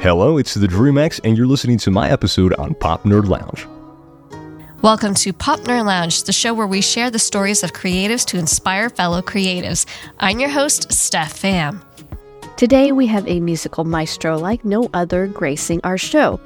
Hello, it's the DreamX, and you're listening to my episode on Pop Nerd Lounge. Welcome to Pop Nerd Lounge, the show where we share the stories of creatives to inspire fellow creatives. I'm your host, Steph Pham. Today we have a musical maestro like no other gracing our show.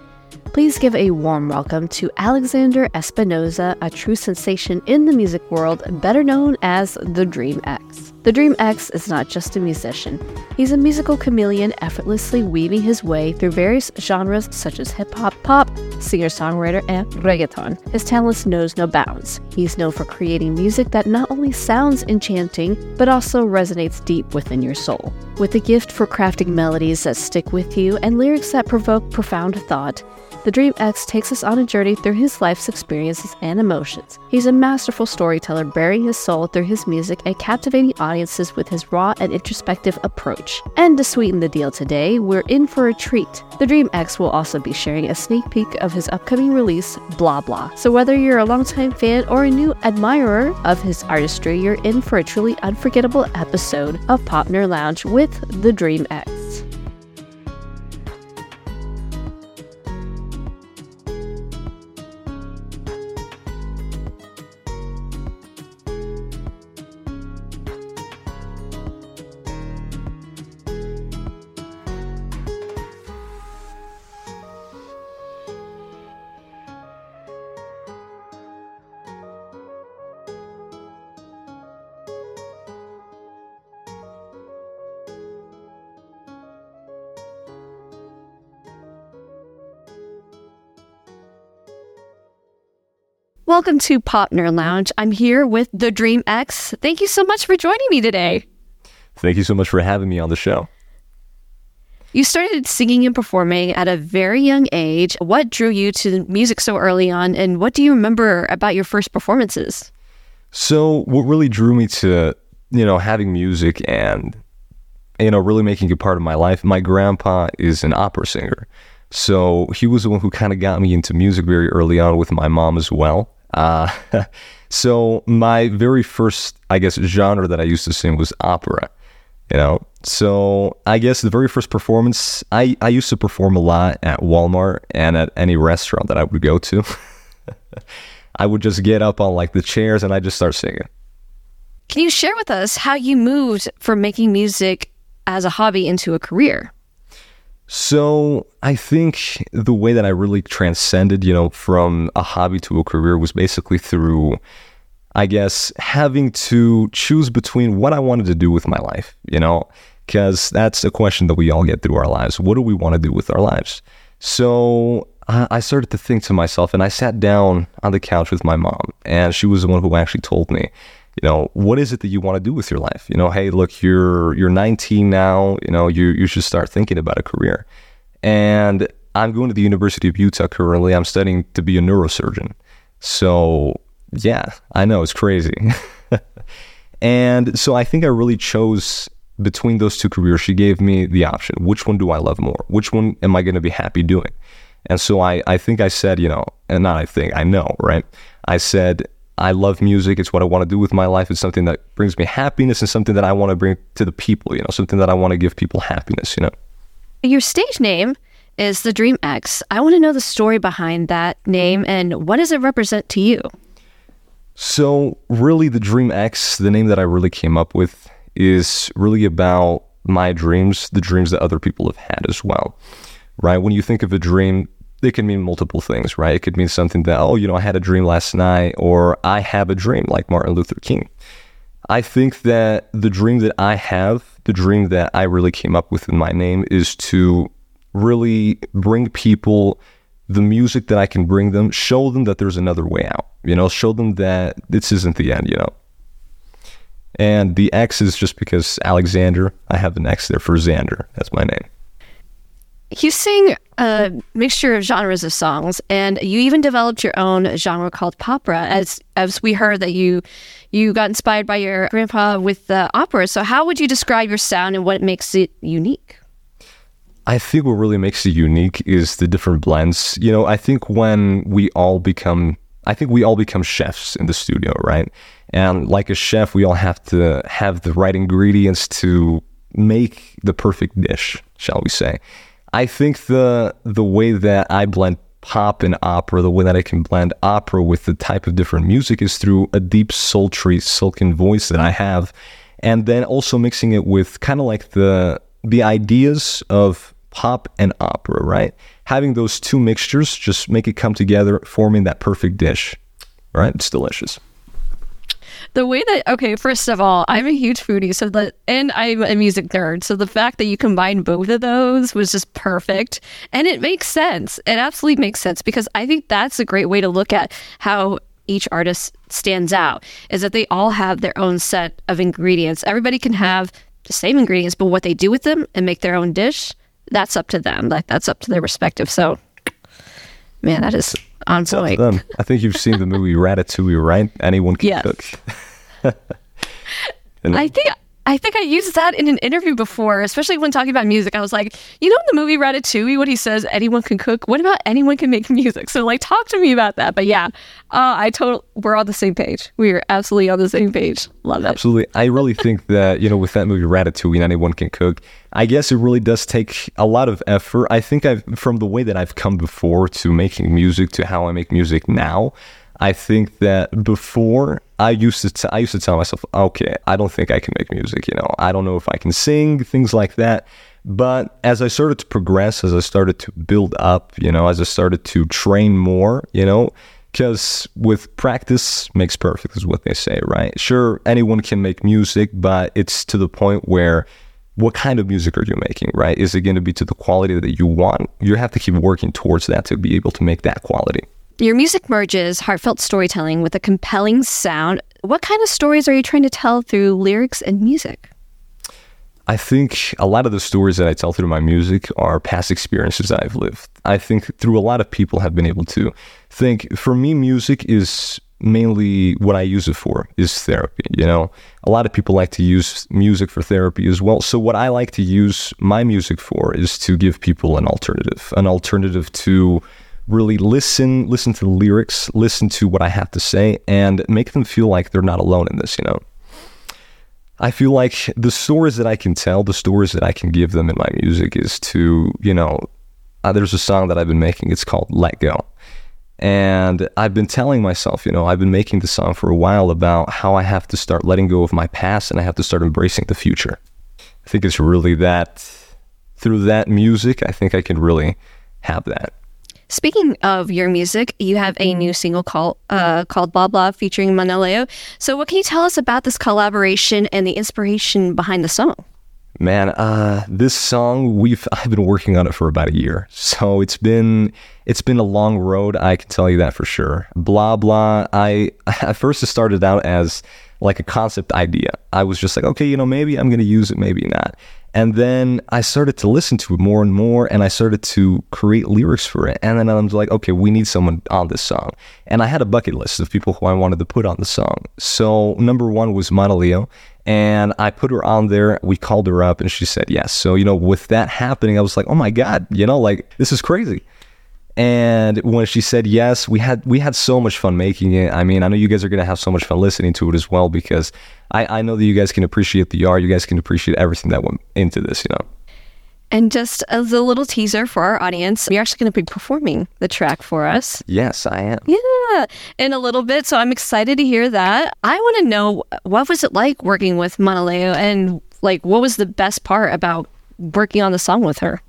Please give a warm welcome to Alexander Espinoza, a true sensation in the music world, better known as the Dream X. The Dream X is not just a musician. He's a musical chameleon effortlessly weaving his way through various genres such as hip hop, pop, singer songwriter, and reggaeton. His talents knows no bounds. He's known for creating music that not only sounds enchanting, but also resonates deep within your soul. With a gift for crafting melodies that stick with you and lyrics that provoke profound thought, the Dream X takes us on a journey through his life's experiences and emotions. He's a masterful storyteller, bearing his soul through his music and captivating audiences with his raw and introspective approach. And to sweeten the deal today, we're in for a treat. The Dream X will also be sharing a sneak peek of his upcoming release, Blah Blah. So whether you're a longtime fan or a new admirer of his artistry, you're in for a truly unforgettable episode of Pop Nerd Lounge with The Dream X. Welcome to Pop Nerd Lounge. I'm here with the Dream X. Thank you so much for joining me today. Thank you so much for having me on the show. You started singing and performing at a very young age. What drew you to music so early on, and what do you remember about your first performances? So, what really drew me to, you know, having music and, you know, really making it part of my life, my grandpa is an opera singer. So, he was the one who kind of got me into music very early on with my mom as well. Uh, so my very first, I guess, genre that I used to sing was opera. You know, so I guess the very first performance, I, I used to perform a lot at Walmart and at any restaurant that I would go to. I would just get up on like the chairs and I just start singing. Can you share with us how you moved from making music as a hobby into a career? So I think the way that I really transcended, you know, from a hobby to a career was basically through, I guess, having to choose between what I wanted to do with my life, you know, because that's a question that we all get through our lives. What do we want to do with our lives? So I started to think to myself, and I sat down on the couch with my mom, and she was the one who actually told me, you know, what is it that you want to do with your life? You know, hey, look, you're you're 19 now. You know, you you should start thinking about a career. And I'm going to the University of Utah currently. I'm studying to be a neurosurgeon. So yeah, I know it's crazy. and so I think I really chose between those two careers. She gave me the option: which one do I love more? Which one am I going to be happy doing? And so I, I think I said, you know, and not I think, I know, right? I said, I love music. It's what I want to do with my life. It's something that brings me happiness and something that I want to bring to the people, you know, something that I want to give people happiness, you know. Your stage name is the Dream X. I want to know the story behind that name and what does it represent to you? So, really, the Dream X, the name that I really came up with, is really about my dreams, the dreams that other people have had as well. Right? When you think of a dream, it can mean multiple things, right? It could mean something that, oh, you know, I had a dream last night, or I have a dream, like Martin Luther King. I think that the dream that I have, the dream that I really came up with in my name, is to really bring people the music that I can bring them, show them that there's another way out, you know, show them that this isn't the end, you know. And the X is just because Alexander, I have an X there for Xander. That's my name. You sing a mixture of genres of songs, and you even developed your own genre called popra. As as we heard that you you got inspired by your grandpa with the opera. So, how would you describe your sound and what makes it unique? I think what really makes it unique is the different blends. You know, I think when we all become, I think we all become chefs in the studio, right? And like a chef, we all have to have the right ingredients to make the perfect dish, shall we say. I think the the way that I blend pop and opera, the way that I can blend opera with the type of different music is through a deep, sultry, silken voice that I have, and then also mixing it with kind of like the the ideas of pop and opera, right? Having those two mixtures just make it come together, forming that perfect dish. Right? It's delicious the way that okay, first of all, I'm a huge foodie, so that and I'm a music nerd, so the fact that you combine both of those was just perfect, and it makes sense. It absolutely makes sense because I think that's a great way to look at how each artist stands out is that they all have their own set of ingredients. Everybody can have the same ingredients, but what they do with them and make their own dish, that's up to them. Like that's up to their respective. So, man, that is on point. I think you've seen the movie Ratatouille, right? Anyone can yes. cook. I think I think I used that in an interview before, especially when talking about music. I was like, you know, in the movie Ratatouille, what he says, anyone can cook. What about anyone can make music? So, like, talk to me about that. But yeah, uh, I total, we're on the same page. We are absolutely on the same page. Love it. Absolutely. I really think that, you know, with that movie Ratatouille, anyone can cook. I guess it really does take a lot of effort. I think I've, from the way that I've come before to making music to how I make music now, I think that before I used to t- I used to tell myself, okay, I don't think I can make music. You know, I don't know if I can sing, things like that. But as I started to progress, as I started to build up, you know, as I started to train more, you know, because with practice makes perfect is what they say, right? Sure, anyone can make music, but it's to the point where what kind of music are you making, right? Is it going to be to the quality that you want? You have to keep working towards that to be able to make that quality. Your music merges heartfelt storytelling with a compelling sound. What kind of stories are you trying to tell through lyrics and music? I think a lot of the stories that I tell through my music are past experiences that I've lived. I think through a lot of people have been able to think for me music is mainly what I use it for is therapy, you know. A lot of people like to use music for therapy as well. So what I like to use my music for is to give people an alternative, an alternative to really listen listen to the lyrics listen to what i have to say and make them feel like they're not alone in this you know? I feel like the stories that i can tell the stories that i can give them in my music is to you know uh, there's a song that i've been making it's called let go. And i've been telling myself you know i've been making the song for a while about how i have to start letting go of my past and i have to start embracing the future. I think it's really that through that music i think i can really have that Speaking of your music, you have a new single called uh, called Blah Blah featuring Manaleo. So, what can you tell us about this collaboration and the inspiration behind the song? Man, uh, this song we've I've been working on it for about a year, so it's been it's been a long road. I can tell you that for sure. Blah blah. I at first it started out as like a concept idea. I was just like, okay, you know, maybe I'm gonna use it, maybe not. And then I started to listen to it more and more, and I started to create lyrics for it. And then I was like, okay, we need someone on this song. And I had a bucket list of people who I wanted to put on the song. So number one was Mana Leo, and I put her on there. We called her up, and she said yes. So you know, with that happening, I was like, oh my god, you know, like this is crazy. And when she said yes, we had we had so much fun making it. I mean, I know you guys are gonna have so much fun listening to it as well because I, I know that you guys can appreciate the art. You guys can appreciate everything that went into this, you know. And just as a little teaser for our audience, you're actually going to be performing the track for us. Yes, I am. Yeah, in a little bit. So I'm excited to hear that. I want to know what was it like working with Manaleo and like what was the best part about working on the song with her?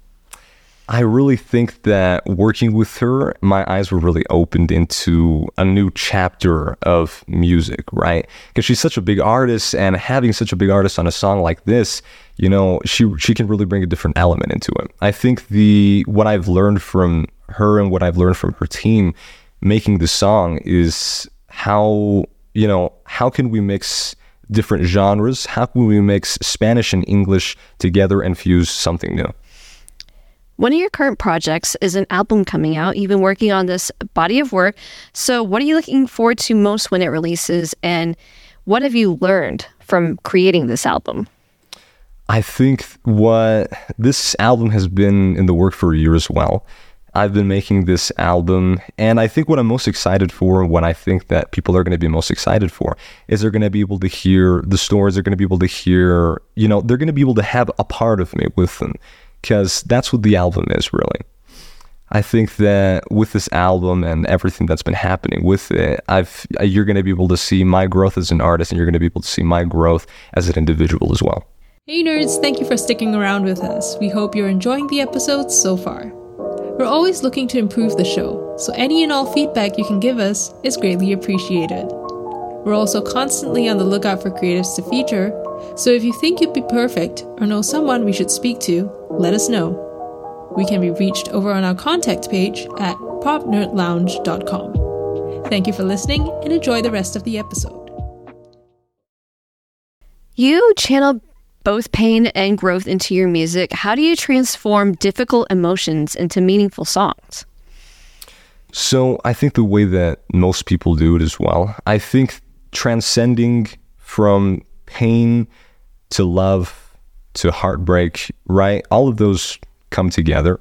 I really think that working with her, my eyes were really opened into a new chapter of music, right? Because she's such a big artist, and having such a big artist on a song like this, you know, she she can really bring a different element into it. I think the what I've learned from her and what I've learned from her team making the song is how you know how can we mix different genres? How can we mix Spanish and English together and fuse something new? One of your current projects is an album coming out. You've been working on this body of work. So, what are you looking forward to most when it releases? And what have you learned from creating this album? I think what this album has been in the work for a year as well. I've been making this album, and I think what I'm most excited for, what I think that people are going to be most excited for, is they're going to be able to hear the stories. They're going to be able to hear, you know, they're going to be able to have a part of me with them because that's what the album is really. I think that with this album and everything that's been happening with it, I've uh, you're going to be able to see my growth as an artist, and you're going to be able to see my growth as an individual as well. Hey nerds, thank you for sticking around with us. We hope you're enjoying the episodes so far. We're always looking to improve the show, so any and all feedback you can give us is greatly appreciated. We're also constantly on the lookout for creatives to feature, so if you think you'd be perfect or know someone we should speak to, let us know. We can be reached over on our contact page at popnerdlounge.com. Thank you for listening and enjoy the rest of the episode. You channel both pain and growth into your music. How do you transform difficult emotions into meaningful songs? So, I think the way that most people do it as well, I think transcending from pain to love to heartbreak, right? All of those come together.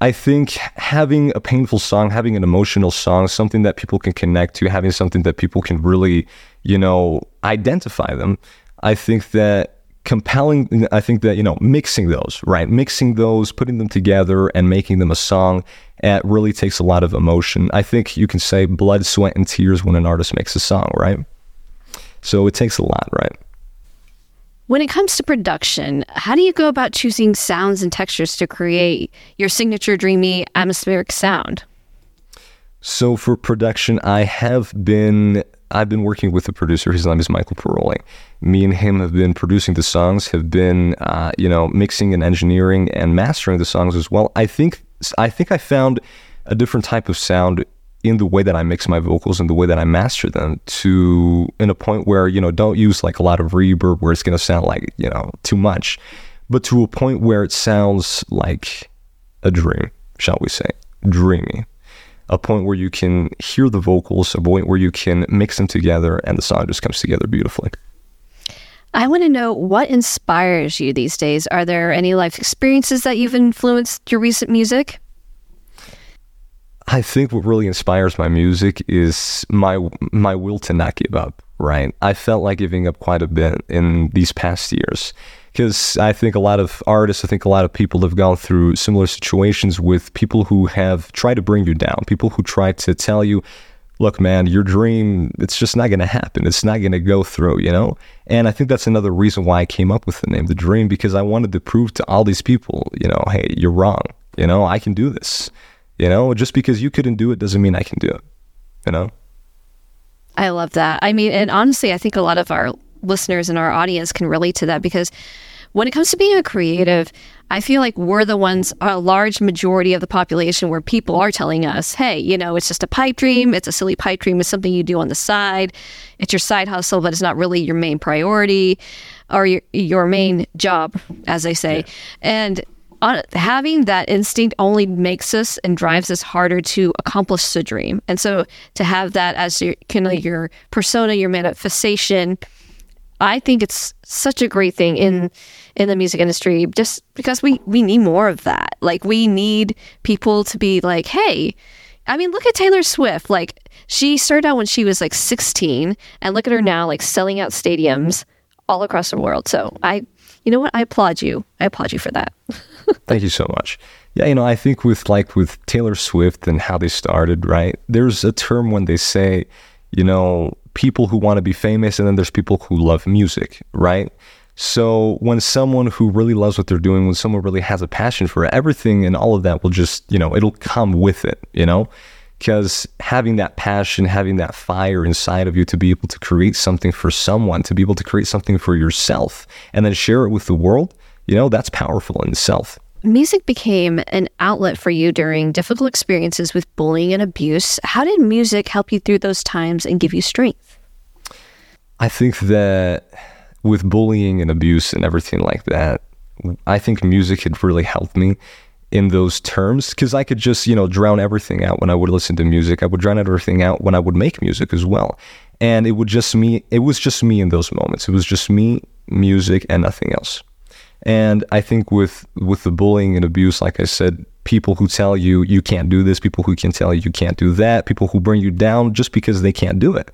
I think having a painful song, having an emotional song, something that people can connect to, having something that people can really, you know, identify them. I think that compelling, I think that, you know, mixing those, right? Mixing those, putting them together and making them a song, it really takes a lot of emotion. I think you can say blood, sweat, and tears when an artist makes a song, right? So it takes a lot, right? When it comes to production, how do you go about choosing sounds and textures to create your signature dreamy atmospheric sound? So for production, I have been I've been working with a producer. His name is Michael Paroli. Me and him have been producing the songs, have been uh, you know mixing and engineering and mastering the songs as well. I think I think I found a different type of sound in the way that I mix my vocals and the way that I master them to in a point where, you know, don't use like a lot of reverb where it's going to sound like, you know, too much, but to a point where it sounds like a dream, shall we say, dreamy. A point where you can hear the vocals, a point where you can mix them together and the song just comes together beautifully. I want to know what inspires you these days. Are there any life experiences that you've influenced your recent music? I think what really inspires my music is my my will to not give up. Right, I felt like giving up quite a bit in these past years because I think a lot of artists, I think a lot of people have gone through similar situations with people who have tried to bring you down, people who try to tell you, look, man, your dream, it's just not going to happen. It's not going to go through, you know? And I think that's another reason why I came up with the name The Dream because I wanted to prove to all these people, you know, hey, you're wrong. You know, I can do this. You know, just because you couldn't do it doesn't mean I can do it. You know? I love that. I mean, and honestly, I think a lot of our listeners and our audience can relate to that because when it comes to being a creative, I feel like we're the ones, a large majority of the population where people are telling us, hey, you know, it's just a pipe dream. It's a silly pipe dream. It's something you do on the side. It's your side hustle, but it's not really your main priority or your, your main job, as they say. Yeah. And Uh, having that instinct only makes us and drives us harder to accomplish the dream. And so to have that as your kind of your persona, your manifestation, I think it's such a great thing in in the music industry just because we we need more of that. Like we need people to be like, "Hey, I mean, look at Taylor Swift. Like she started out when she was like 16 and look at her now like selling out stadiums all across the world. So I you know what? I applaud you. I applaud you for that. Thank you so much. Yeah, you know, I think with like with Taylor Swift and how they started, right? There's a term when they say, you know, people who want to be famous and then there's people who love music, right? So when someone who really loves what they're doing, when someone really has a passion for it, everything and all of that will just, you know, it'll come with it, you know? Because having that passion, having that fire inside of you to be able to create something for someone, to be able to create something for yourself and then share it with the world, you know, that's powerful in itself. Music became an outlet for you during difficult experiences with bullying and abuse. How did music help you through those times and give you strength? I think that with bullying and abuse and everything like that, I think music had really helped me in those terms because I could just, you know, drown everything out when I would listen to music. I would drown everything out when I would make music as well. And it would just me, it was just me in those moments. It was just me, music, and nothing else. And I think with with the bullying and abuse, like I said, people who tell you you can't do this, people who can tell you you can't do that, people who bring you down just because they can't do it.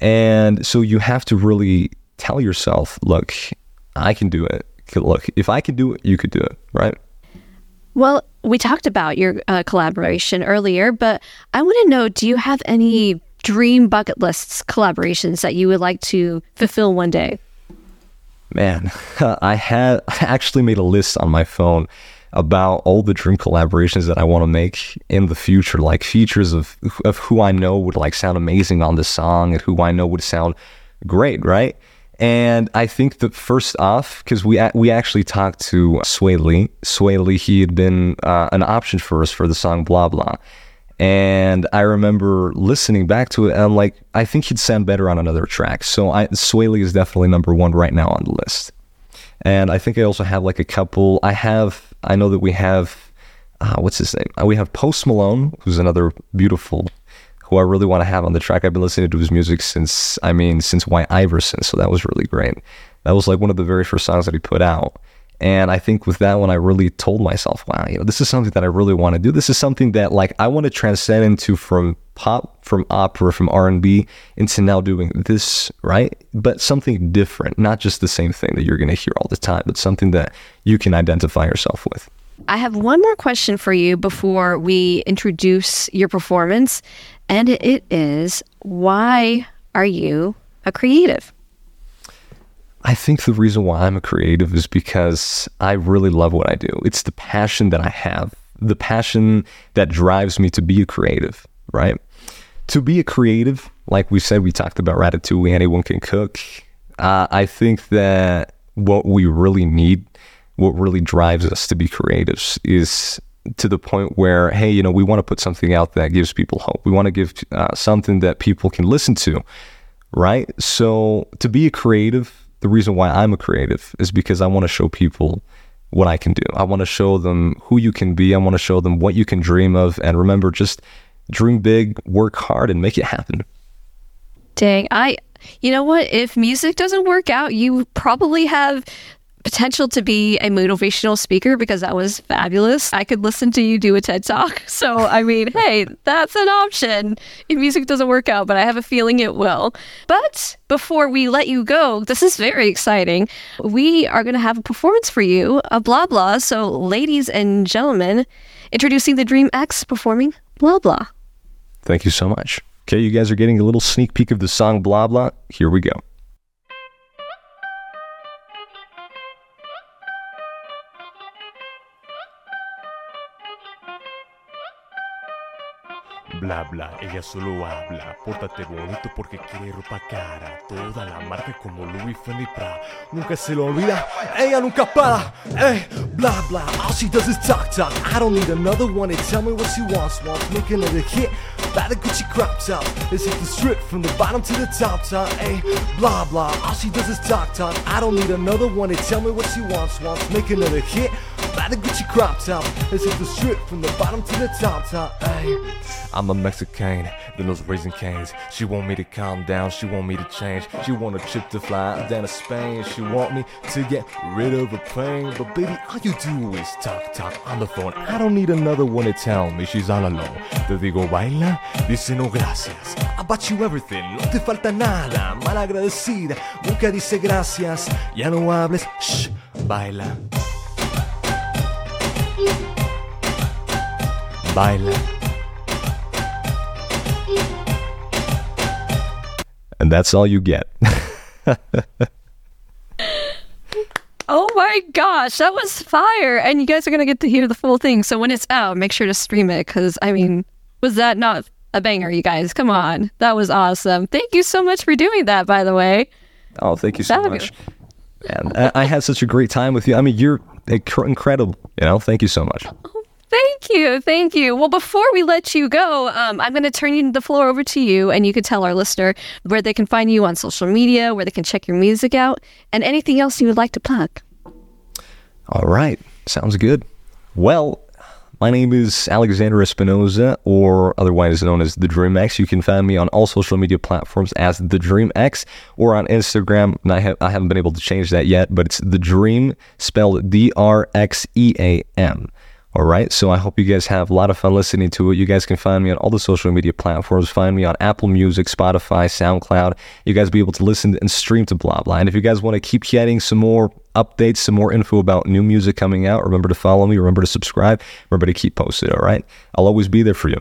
And so you have to really tell yourself, look, I can do it. Look, if I can do it, you could do it, right? Well, we talked about your uh, collaboration earlier, but I want to know do you have any dream bucket lists collaborations that you would like to fulfill one day? Man, I had I actually made a list on my phone about all the dream collaborations that I want to make in the future, like features of of who I know would like sound amazing on the song and who I know would sound great, right? And I think that first off, because we we actually talked to Swae Lee. Swae Lee, he had been uh, an option for us for the song Blah Blah. And I remember listening back to it, and I'm like, I think he'd sound better on another track. So I, Swae Lee is definitely number one right now on the list. And I think I also have like a couple. I have, I know that we have, uh, what's his name? Uh, we have Post Malone, who's another beautiful, who I really want to have on the track. I've been listening to his music since, I mean, since White Iverson. So that was really great. That was like one of the very first songs that he put out. And I think with that one, I really told myself, wow, you know, this is something that I really want to do. This is something that like I want to transcend into from pop, from opera, from R&B into now doing this, right? But something different, not just the same thing that you're going to hear all the time, but something that you can identify yourself with. I have one more question for you before we introduce your performance. And it is why are you a creative? I think the reason why I'm a creative is because I really love what I do. It's the passion that I have, the passion that drives me to be a creative, right? To be a creative, like we said, we talked about Ratatouille, anyone can cook. Uh, I think that what we really need, what really drives us to be creatives is to the point where, hey, you know, we want to put something out that gives people hope. We want to give uh, something that people can listen to, right? So to be a creative, the reason why I'm a creative is because I want to show people what I can do. I want to show them who you can be. I want to show them what you can dream of. And remember, just dream big, work hard, and make it happen. Dang, I, you know what? If music doesn't work out, you probably have potential to be a motivational speaker because that was fabulous. I could listen to you do a TED talk. So, I mean, hey, that's an option if music doesn't work out, but I have a feeling it will. But before we let you go, this is very exciting. We are going to have a performance for you, a blah blah. So, ladies and gentlemen, introducing the Dream X performing blah blah. Thank you so much. Okay, you guys are getting a little sneak peek of the song blah blah. Here we go. Bla bla, ella solo habla. Pórtate bonito porque quiere ropa cara. Toda la marca como Louis Fendi Prada. Nunca se lo olvida, ella nunca para. Hey, blah blah, all she does is talk talk. I don't need another one to tell me what she wants. Wants make another hit. Buy the Gucci crop top. Let's hit the strip from the bottom to the top top. Hey, blah blah, all she does is talk talk. I don't need another one to tell me what she wants. Wants make another hit. Buy the Gucci crop top. Let's hit the strip from the bottom to the top top. Hey. I'm a Mexican, the nose raising canes. She want me to calm down, she want me to change. She want a trip to fly down to Spain. She want me to get rid of the pain. But baby, all you do is talk, talk on the phone. I don't need another one to tell me she's all alone. Te digo baila, dice no gracias. I bought you everything, no te falta nada. Mal agradecida, nunca dice gracias. Ya no hables, shh, baila. Baila. And that's all you get. Oh my gosh, that was fire. And you guys are to get to hear the full thing. So when it's out, make sure to stream it because, I mean, was that not a banger, you guys? Come on. That was awesome. Thank you so much for doing that, by the way. Oh, thank you so Fabulous. much. And I, I had such a great time with you. I mean, you're inc- incredible. You know, thank you so much. Thank you. Thank you. Well, before we let you go, um, I'm going to turn the floor over to you, and you can tell our listener where they can find you on social media, where they can check your music out, and anything else you would like to plug. All right. Sounds good. Well, my name is Alexander Espinoza, or otherwise known as The Dream X. You can find me on all social media platforms as The Dream X, or on Instagram. And I, ha- I haven't been able to change that yet, but it's The Dream spelled D R X E A M. All right. So I hope you guys have a lot of fun listening to it. You guys can find me on all the social media platforms. Find me on Apple Music, Spotify, SoundCloud. You guys be able to listen and stream to blah blah. And if you guys want to keep getting some more updates, some more info about new music coming out, remember to follow me. Remember to subscribe. Remember to keep posted. All right. I'll always be there for you.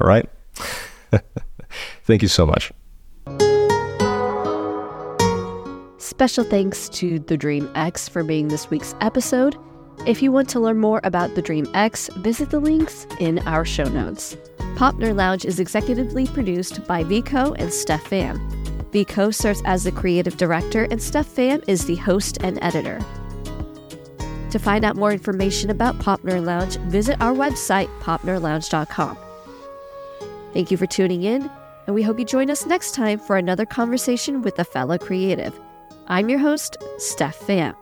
All right. Thank you so much. Special thanks to The Dream X for being this week's episode. If you want to learn more about The Dream X, visit the links in our show notes. Pop Nerd Lounge is executively produced by Vico and Steph Pham. Vico serves as the creative director, and Steph Pham is the host and editor. To find out more information about Pop Nerd Lounge, visit our website, popnerdlounge.com. Thank you for tuning in, and we hope you join us next time for another conversation with a fellow creative. I'm your host, Steph Pham.